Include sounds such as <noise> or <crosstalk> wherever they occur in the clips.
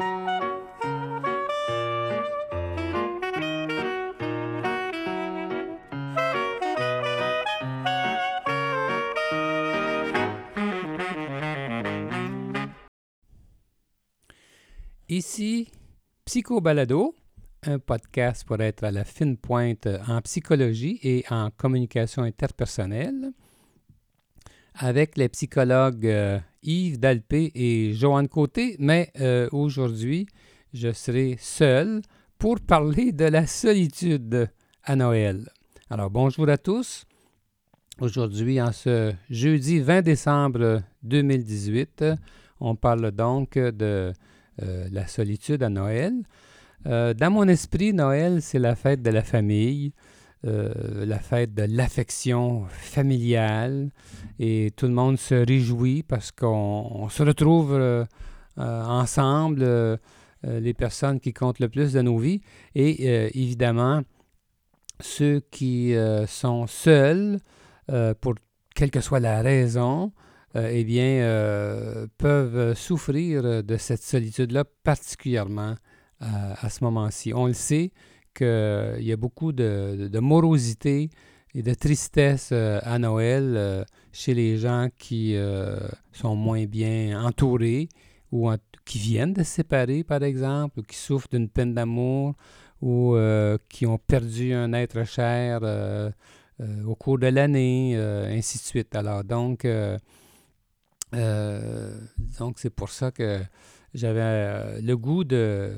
Ici Psycho Balado, un podcast pour être à la fine pointe en psychologie et en communication interpersonnelle, avec les psychologues euh, Yves Dalpé et Joanne Côté, mais euh, aujourd'hui, je serai seul pour parler de la solitude à Noël. Alors bonjour à tous. Aujourd'hui, en ce jeudi 20 décembre 2018, on parle donc de euh, la solitude à Noël. Euh, dans mon esprit, Noël, c'est la fête de la famille, euh, la fête de l'affection familiale, et tout le monde se réjouit parce qu'on se retrouve ensemble, les personnes qui comptent le plus dans nos vies, et évidemment, ceux qui sont seuls, pour quelle que soit la raison, euh, eh bien, euh, peuvent souffrir de cette solitude-là, particulièrement à, ce moment-ci. On le sait qu'il y a beaucoup de, morosité et de tristesse euh, à Noël chez les gens qui sont moins bien entourés ou qui viennent de se séparer, par exemple, ou qui souffrent d'une peine d'amour ou qui ont perdu un être cher au cours de l'année, ainsi de suite. Alors, donc, euh, donc, c'est pour ça que j'avais euh, le goût de euh,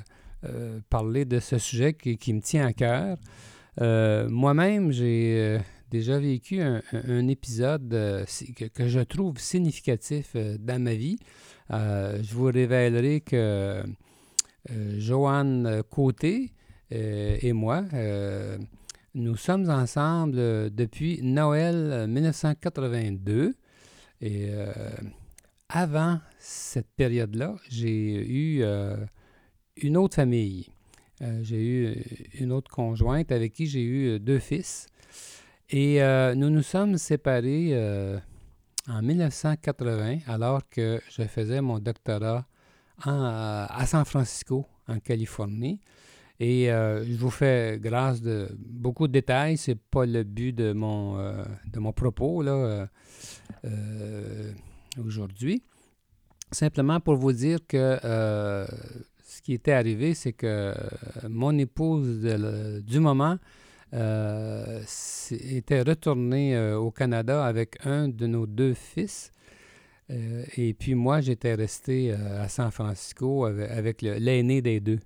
parler de ce sujet qui, me tient à cœur. Moi-même, j'ai déjà vécu un, épisode que, je trouve significatif dans ma vie. je vous révélerai que Joanne Côté et moi, nous sommes ensemble depuis Noël 1982. Et avant cette période-là, j'ai eu euh, une autre famille. Euh, j'ai eu une autre conjointe avec qui j'ai eu deux fils. Et euh, nous nous sommes séparés en 1980 alors que je faisais mon doctorat à San Francisco, en Californie. Et je vous fais grâce de beaucoup de détails. Ce n'est pas le but de mon, propos. Aujourd'hui. Simplement pour vous dire que euh, ce qui était arrivé, c'est que euh, mon épouse du moment euh, était retournée au Canada avec un de nos deux fils. et puis moi, j'étais resté à San Francisco avec, l'aîné des deux.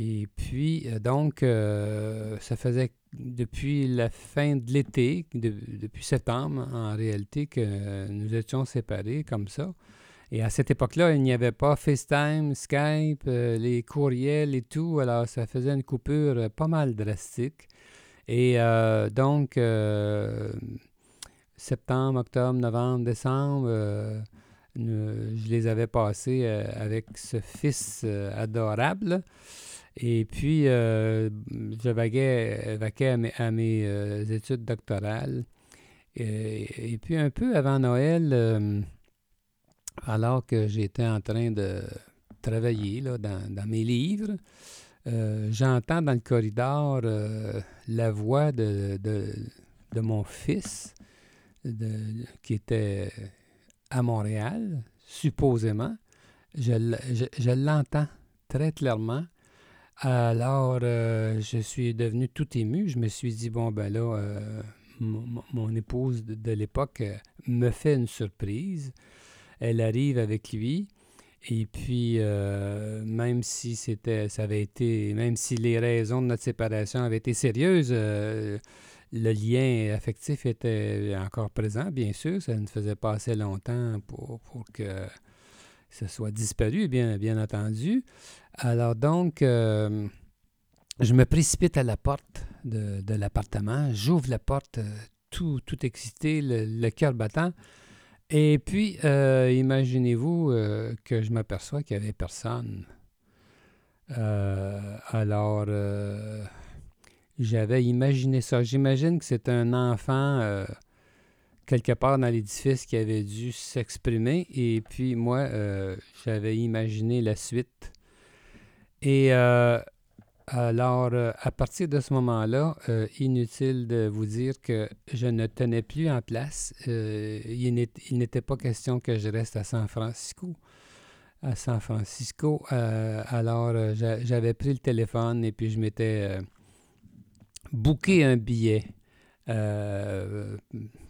Et puis, donc, ça faisait depuis la fin de l'été, depuis septembre en réalité, que nous étions séparés comme ça. Et à cette époque-là, il n'y avait pas FaceTime, Skype, euh, les courriels et tout. Alors, ça faisait une coupure pas mal drastique. Et euh, donc, euh, septembre, octobre, novembre, décembre, je les avais passés avec ce fils adorable. Et puis, euh, je vaguais, à mes, euh, études doctorales. Et, puis, un peu avant Noël, euh, alors que j'étais en train de travailler dans, mes livres, j'entends dans le corridor la voix de, mon fils qui était à Montréal, supposément. je l'entends très clairement alors, euh, je suis devenu tout ému. Je me suis dit, bon, ben là, euh, mon, épouse de, l'époque euh, me fait une surprise. Elle arrive avec lui. Et puis, même si c'était, ça avait été, même si les raisons de notre séparation avaient été sérieuses, le lien affectif était encore présent, bien sûr. Ça ne faisait pas assez longtemps pour, pour que ça soit disparu, bien, bien entendu. Alors donc, euh, je me précipite à la porte de, l'appartement, j'ouvre la porte, euh, tout, tout excité, le, cœur battant. Et puis, euh, imaginez-vous que je m'aperçois qu'il n'y avait personne. alors, j'avais imaginé ça. J'imagine que c'est un enfant quelque part dans l'édifice qui avait dû s'exprimer. Et puis moi, j'avais imaginé la suite Et euh, alors, euh, à partir de ce moment-là, euh, inutile de vous dire que je ne tenais plus en place. il n'était pas question que je reste à San Francisco. À San Francisco. alors, j'avais pris le téléphone et puis je m'étais booké un billet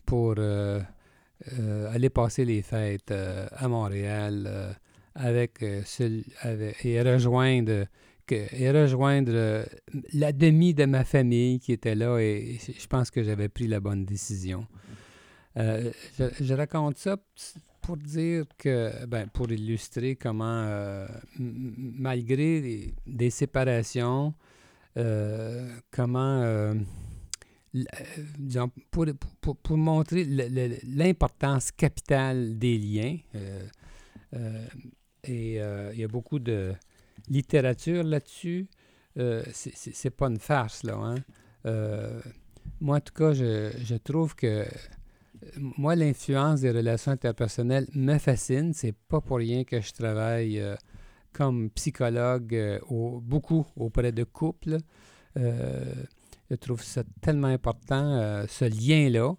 pour aller passer les fêtes à Montréal avec, euh, et rejoindre, et rejoindre euh, la demi de ma famille qui était là et je pense que j'avais pris la bonne décision. Euh, je, raconte ça pour dire que, ben, pour illustrer comment, malgré des, séparations, comment, pour, pour, pour, montrer l'importance capitale des liens, et euh, il y a beaucoup de littérature là-dessus. Euh, c'est pas une farce, là. Hein? Euh, moi, en tout cas, je, trouve que moi, l'influence des relations interpersonnelles me fascine. C'est pas pour rien que je travaille comme psychologue au, beaucoup auprès de couples. je trouve ça tellement important, ce lien-là.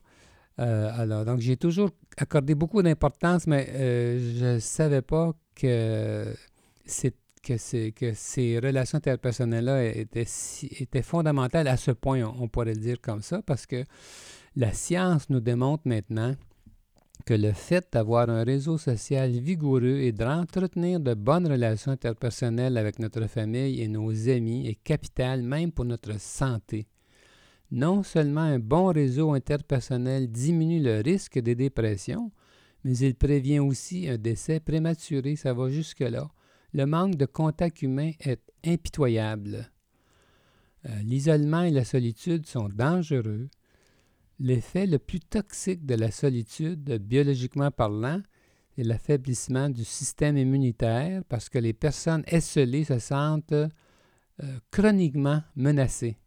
alors, donc, j'ai toujours accordé beaucoup d'importance, mais je ne savais pas que, que, ces relations interpersonnelles-là étaient, fondamentales à ce point, on, pourrait le dire comme ça, parce que la science nous démontre maintenant que le fait d'avoir un réseau social vigoureux et d'entretenir de bonnes relations interpersonnelles avec notre famille et nos amis est capital même pour notre santé. Non seulement un bon réseau interpersonnel diminue le risque des dépressions, mais il prévient aussi un décès prématuré, ça va jusque-là. Le manque de contact humain est impitoyable. Euh, l'isolement et la solitude sont dangereux. L'effet le plus toxique de la solitude, biologiquement parlant, est l'affaiblissement du système immunitaire parce que les personnes esselées se sentent euh, chroniquement menacées.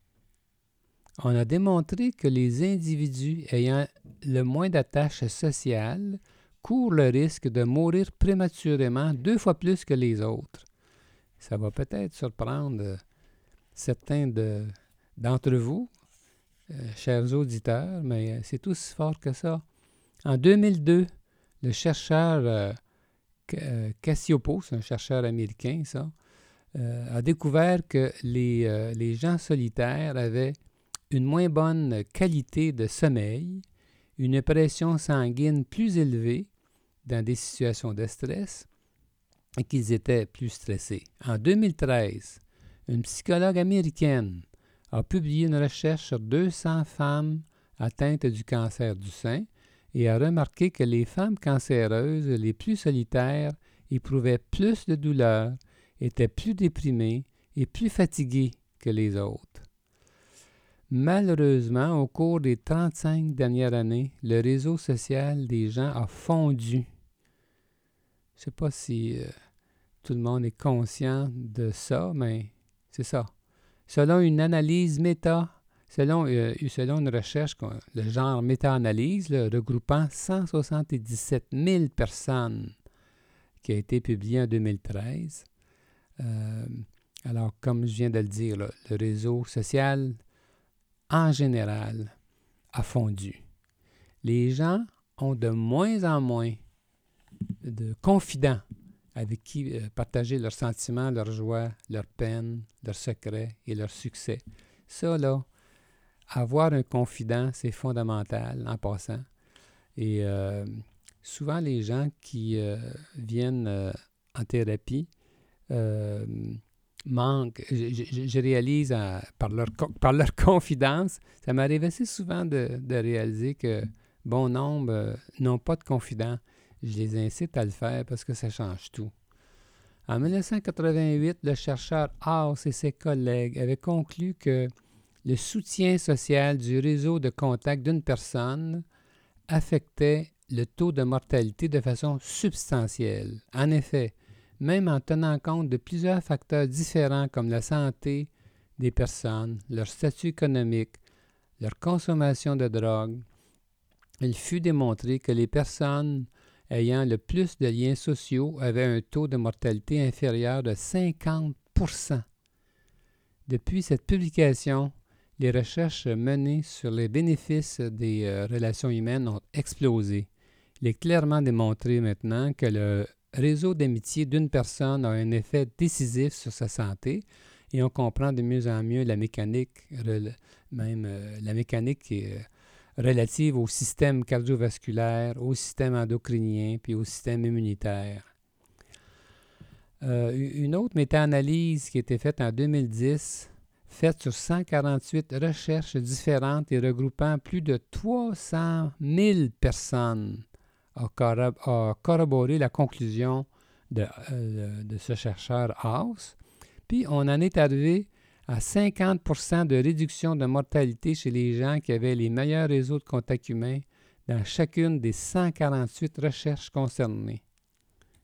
On a démontré que les individus ayant le moins d'attaches sociales courent le risque de mourir prématurément deux fois plus que les autres. Ça va peut-être surprendre euh, certains d'entre vous, euh, chers auditeurs, mais euh, c'est aussi fort que ça. En 2002, le chercheur Cassiopo, c'est un chercheur américain, ça, a découvert que les gens solitaires avaient une moins bonne qualité de sommeil, une pression sanguine plus élevée dans des situations de stress et qu'ils étaient plus stressés. En 2013, une psychologue américaine a publié une recherche sur 200 femmes atteintes du cancer du sein et a remarqué que les femmes cancéreuses les plus solitaires éprouvaient plus de douleur, étaient plus déprimées et plus fatiguées que les autres. Malheureusement, au cours des 35 dernières années, le réseau social des gens a fondu. Je ne sais pas si euh, tout le monde est conscient de ça, mais c'est ça. Selon une analyse méta, selon, euh, une recherche, le genre méta-analyse, regroupant 177 000 personnes, qui a été publiée en 2013. Euh, alors, comme je viens de le dire, le réseau social en général, a fondu. Les gens ont de moins en moins de confidents avec qui euh, partager leurs sentiments, leurs joies, leurs peines, leurs secrets et leurs succès. Ça, là, avoir un confident, c'est fondamental en passant. Et euh, souvent, les gens qui euh, viennent en thérapie manque, je, réalise par, leur, par leur <laughs> confidence, ça m'arrive assez souvent de, réaliser que bon nombre euh, n'ont pas de confident. Je les incite à le faire parce que ça change tout. En 1988, le chercheur House et ses collègues avaient conclu que le soutien social du réseau de contact d'une personne affectait le taux de mortalité de façon substantielle. En effet, même en tenant compte de plusieurs facteurs différents comme la santé des personnes, leur statut économique, leur consommation de drogue, il fut démontré que les personnes ayant le plus de liens sociaux avaient un taux de mortalité inférieur de 50% Depuis cette publication, les recherches menées sur les bénéfices des euh, relations humaines ont explosé. Il est clairement démontré maintenant que le réseau d'amitié d'une personne a un effet décisif sur sa santé et on comprend de mieux en mieux la mécanique, même euh, la mécanique euh, relative au système cardiovasculaire, au système endocrinien puis au système immunitaire. une autre méta-analyse qui a été faite en 2010 faite sur 148 recherches différentes et regroupant plus de 300 000 personnes, a, corroboré la conclusion euh, de, ce chercheur House. Puis on en est arrivé à 50% de réduction de mortalité chez les gens qui avaient les meilleurs réseaux de contacts humains dans chacune des 148 recherches concernées.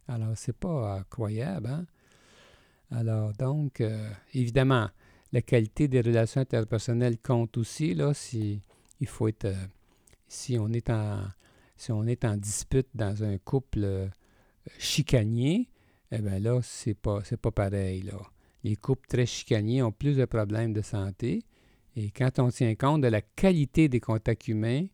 Alors, c'est pas incroyable, hein? Alors, donc, euh, évidemment, la qualité des relations interpersonnelles compte aussi. Là, si, il faut être, euh, si, on est en, si on est en dispute dans un couple euh, chicanier, eh bien là, c'est pas, c'est pas pareil. Là. Les couples très chicaniers ont plus de problèmes de santé. Et quand on tient compte de la qualité des contacts humains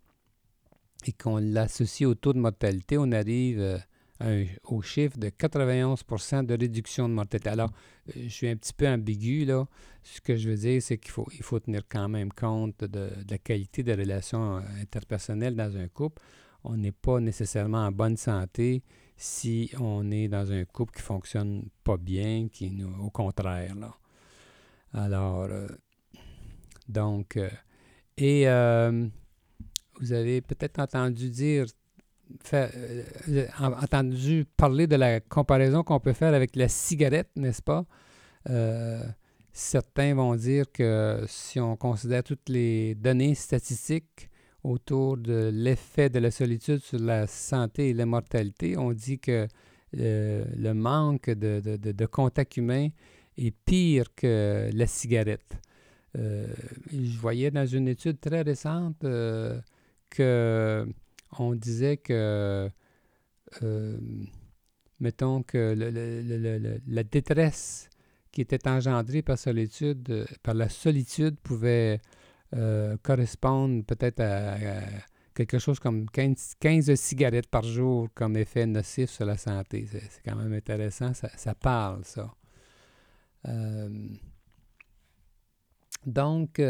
et qu'on l'associe au taux de mortalité, on arrive euh, au chiffre de 91% de réduction de mortalité. Alors, euh, je suis un petit peu ambigu, là. Ce que je veux dire, c'est qu'il faut, il faut tenir quand même compte de, la qualité des relations interpersonnelles dans un couple. On n'est pas nécessairement en bonne santé si on est dans un couple qui fonctionne pas bien, qui nous, au contraire, là. Alors, euh, donc, et vous avez peut-être entendu dire euh, entendu parler de la comparaison qu'on peut faire avec la cigarette, n'est-ce pas? Euh, certains vont dire que si on considère toutes les données statistiques autour de l'effet de la solitude sur la santé et la mortalité, on dit que euh, le manque de, contact humain est pire que la cigarette. je voyais dans une étude très récente que on disait que, euh, mettons que la détresse qui était engendrée par, solitude, par la solitude pouvait euh, correspondre peut-être à, quelque chose comme 15, cigarettes par jour comme effet nocif sur la santé. C'est quand même intéressant, ça, parle, ça. Euh, donc,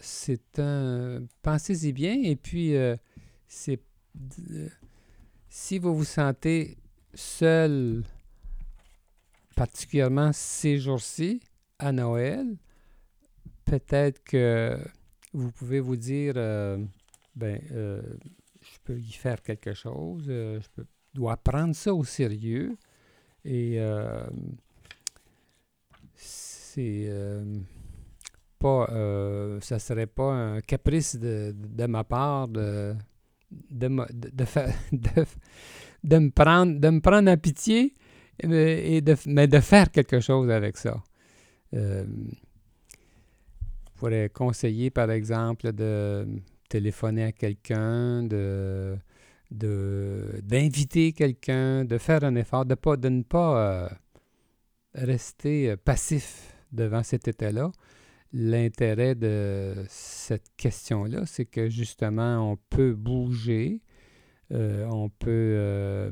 c'est un... Pensez-y bien, et puis c'est si vous vous sentez seul, particulièrement ces jours-ci, à Noël, peut-être que vous pouvez vous dire, euh, ben, euh, je peux y faire quelque chose, euh, je peux, dois prendre ça au sérieux. Et c'est pas, ça serait pas un caprice de, ma part de de, me, <laughs> de, me prendre, de me prendre en pitié, et de, mais de faire quelque chose avec ça. Euh, pourrais conseiller, par exemple, de téléphoner à quelqu'un, de d'inviter quelqu'un, de faire un effort, de, pas, de ne pas euh, rester passif devant cet état-là, L'intérêt de cette question-là, c'est que justement, on peut bouger, euh, on peut euh,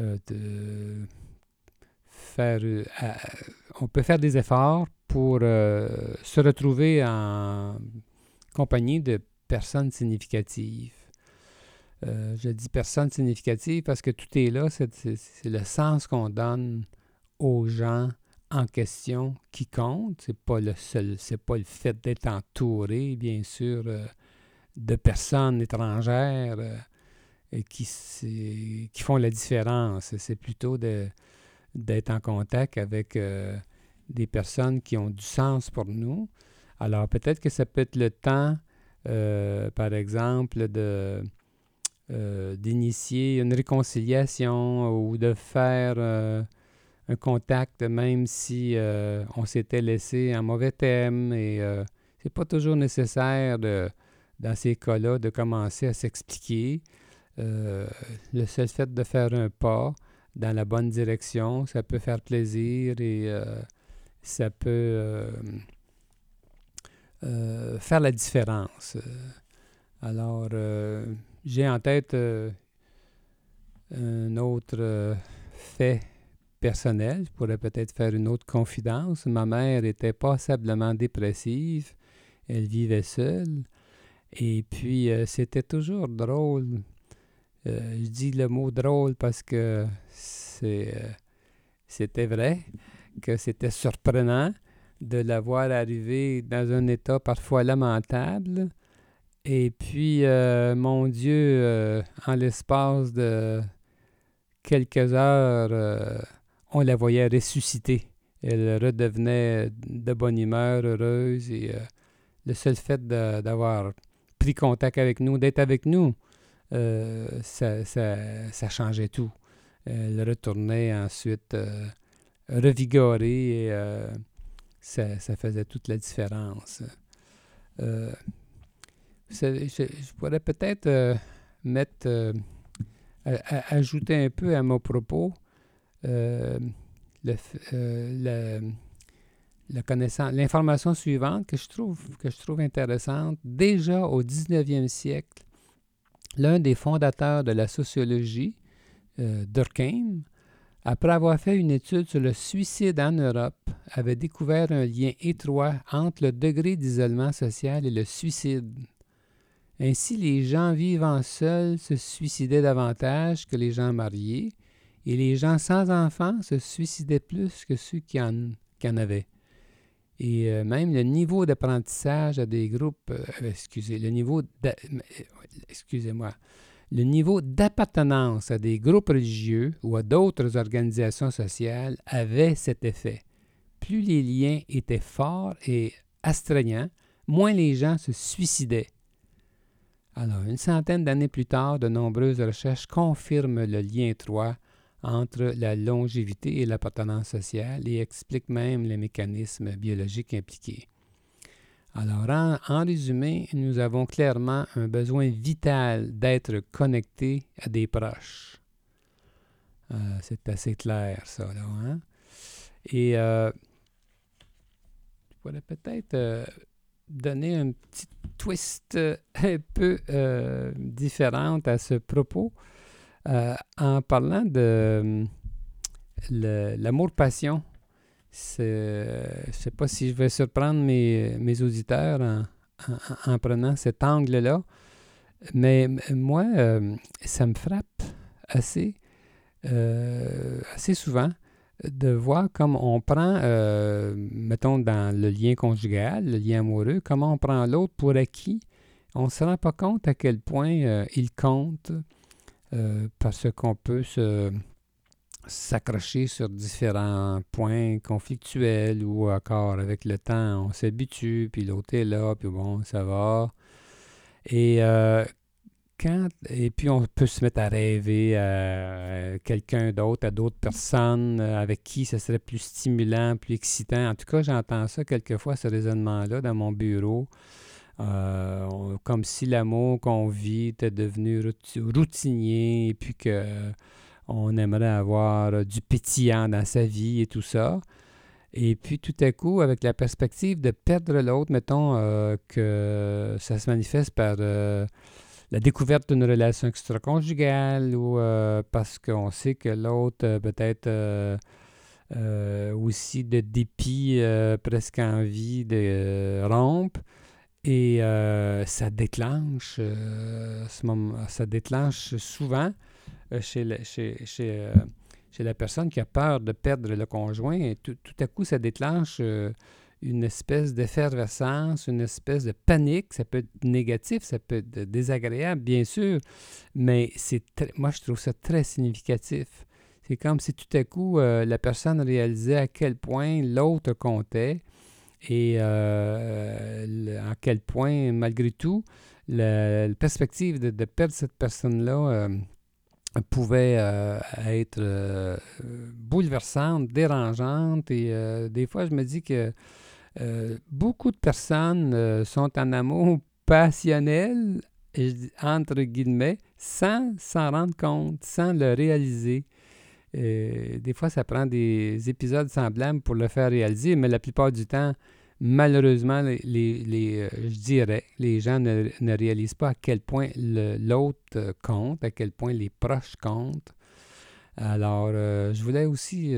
euh, faire, on peut faire des efforts pour se retrouver en compagnie de personnes significatives. je dis personnes significatives parce que tout est là, c'est le sens qu'on donne aux gens en question qui compte. C'est pas le seul, c'est pas le fait d'être entouré, bien sûr, euh, de personnes étrangères euh, qui, font la différence. C'est plutôt d'être en contact avec euh, des personnes qui ont du sens pour nous. Alors peut-être que ça peut être le temps, par exemple, de d'initier une réconciliation ou de faire un contact, même si euh, on s'était laissé un mauvais thème. Et euh, c'est pas toujours nécessaire, de, dans ces cas-là, de commencer à s'expliquer. Euh, le seul fait de faire un pas dans la bonne direction, ça peut faire plaisir et ça peut faire la différence. Alors, j'ai en tête un autre fait personnel. Je pourrais peut-être faire une autre confidence. Ma mère était passablement dépressive. Elle vivait seule. Et puis, euh, c'était toujours drôle. Euh, je dis le mot drôle parce que c'est, euh, c'était vrai, que c'était surprenant de la voir arriver dans un état parfois lamentable. Et puis, mon Dieu, en l'espace de quelques heures, on la voyait ressusciter. Elle redevenait de bonne humeur, heureuse. Et le seul fait d'avoir pris contact avec nous, d'être avec nous, euh, ça, changeait tout. Elle retournait ensuite euh, revigorée et euh, ça, faisait toute la différence. Je, pourrais peut-être mettre, ajouter un peu à mon propos le, le l'information suivante que je, trouve, que je trouve intéressante. Déjà au 19e siècle, l'un des fondateurs de la sociologie, euh, Durkheim, après avoir fait une étude sur le suicide en Europe, avait découvert un lien étroit entre le degré d'isolement social et le suicide. Ainsi, les gens vivant seuls se suicidaient davantage que les gens mariés, et les gens sans enfants se suicidaient plus que ceux qui en, avaient. Et euh, même le niveau d'apprentissage à des groupes, euh, excusez, le niveau, excusez-moi, le niveau d'appartenance à des groupes religieux ou à d'autres organisations sociales avait cet effet. Plus les liens étaient forts et astreignants, moins les gens se suicidaient. Alors, une centaine d'années plus tard, de nombreuses recherches confirment le lien étroit entre la longévité et l'appartenance sociale et explique même les mécanismes biologiques impliqués. Alors, en, résumé, nous avons clairement un besoin vital d'être connectés à des proches. Euh, c'est assez clair, ça, là. Hein? Et euh, je pourrais peut-être euh, donner un petit twist un peu différent à ce propos. Euh, en parlant de l'amour-passion, je ne sais pas si je vais surprendre mes, mes auditeurs en, prenant cet angle-là, mais moi, euh, ça me frappe assez, euh, assez souvent de voir comme on prend, mettons, dans le lien conjugal, le lien amoureux, comment on prend l'autre pour acquis. On ne se rend pas compte à quel point il compte, euh, parce qu'on peut se s'accrocher sur différents points conflictuels ou encore avec le temps, on s'habitue, puis l'autre est là, puis bon, ça va. Et, euh, quand, puis on peut se mettre à rêver à quelqu'un d'autre, à d'autres personnes euh, avec qui ce serait plus stimulant, plus excitant. En tout cas, j'entends ça quelquefois, ce raisonnement-là, dans mon bureau. Euh, comme si l'amour qu'on vit était devenu routinier et puis que on aimerait avoir du pétillant dans sa vie et tout ça. Et puis tout à coup, avec la perspective de perdre l'autre, mettons euh, que ça se manifeste par euh, la découverte d'une relation extra-conjugale ou parce qu'on sait que l'autre peut-être aussi de dépit, presque envie de rompre. Et euh, ça déclenche, euh, ça déclenche souvent euh, chez, chez, la personne qui a peur de perdre le conjoint. Et tout, à coup, ça déclenche une espèce d'effervescence, une espèce de panique. Ça peut être négatif, ça peut être désagréable, bien sûr, mais c'est moi, je trouve ça très significatif. C'est comme si tout à coup, la personne réalisait à quel point l'autre comptait et euh, à quel point, malgré tout, la, perspective de, perdre cette personne-là euh, pouvait euh, être bouleversante, dérangeante. Et des fois, je me dis que beaucoup de personnes sont en amour passionnel, entre guillemets, sans s'en rendre compte, sans le réaliser. des fois, ça prend des épisodes semblables pour le faire réaliser, mais la plupart du temps, malheureusement, les, je dirais, les gens ne, réalisent pas à quel point l'autre compte, à quel point les proches comptent. Alors, je voulais aussi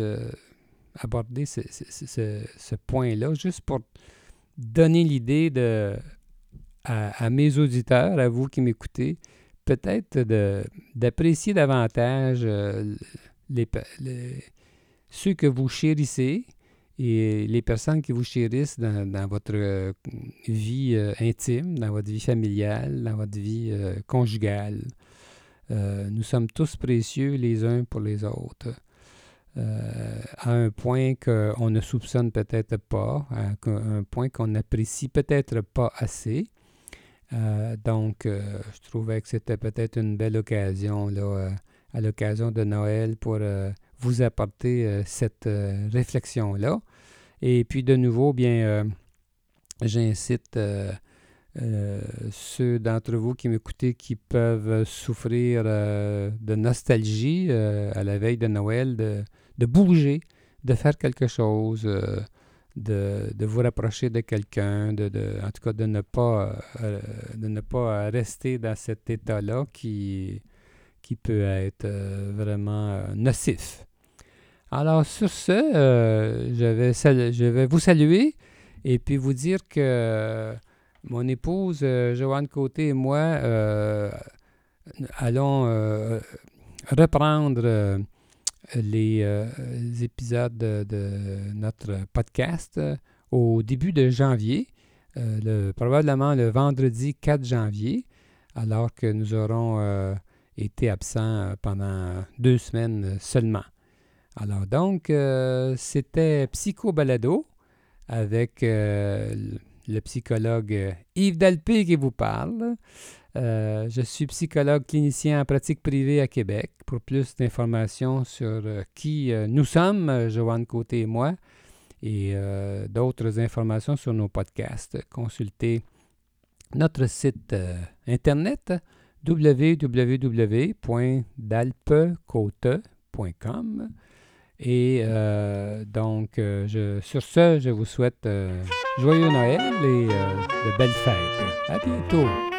aborder ce, ce point-là, juste pour donner l'idée de à, mes auditeurs, à vous qui m'écoutez, peut-être d'apprécier davantage euh, les, ceux que vous chérissez et les personnes qui vous chérissent dans, votre euh, vie euh, intime, dans votre vie familiale, dans votre vie conjugale. nous sommes tous précieux les uns pour les autres. à un point qu'on ne soupçonne peut-être pas, à un point qu'on n'apprécie peut-être pas assez. Euh, donc, euh, je trouvais que c'était peut-être une belle occasion, là, euh, à l'occasion de Noël, pour vous apporter cette réflexion-là. Et puis, de nouveau, bien, j'incite ceux d'entre vous qui m'écoutez qui peuvent souffrir de nostalgie à la veille de Noël, de, de bouger, de faire quelque chose de, vous rapprocher de quelqu'un, de, en tout cas de ne pas, euh, de ne pas rester dans cet état-là qui, qui peut être euh, vraiment euh, nocif. Alors sur ce, je, vais je vais vous saluer et puis vous dire que mon épouse Joanne Côté et moi allons reprendre les, euh, épisodes de, notre podcast euh, au début de janvier, euh, probablement le vendredi 4 janvier, alors que nous aurons été absents pendant deux semaines seulement. Alors donc, c'était Psycho Balado avec le psychologue Yves Dalpé qui vous parle. Euh, je suis psychologue clinicien en pratique privée à Québec. Pour plus d'informations sur euh, qui euh, nous sommes, Joanne Côté et moi, et d'autres informations sur nos podcasts, consultez notre site internet www.dalpecote.com. Et donc, je, sur ce, je vous souhaite joyeux Noël et de belles fêtes. À bientôt!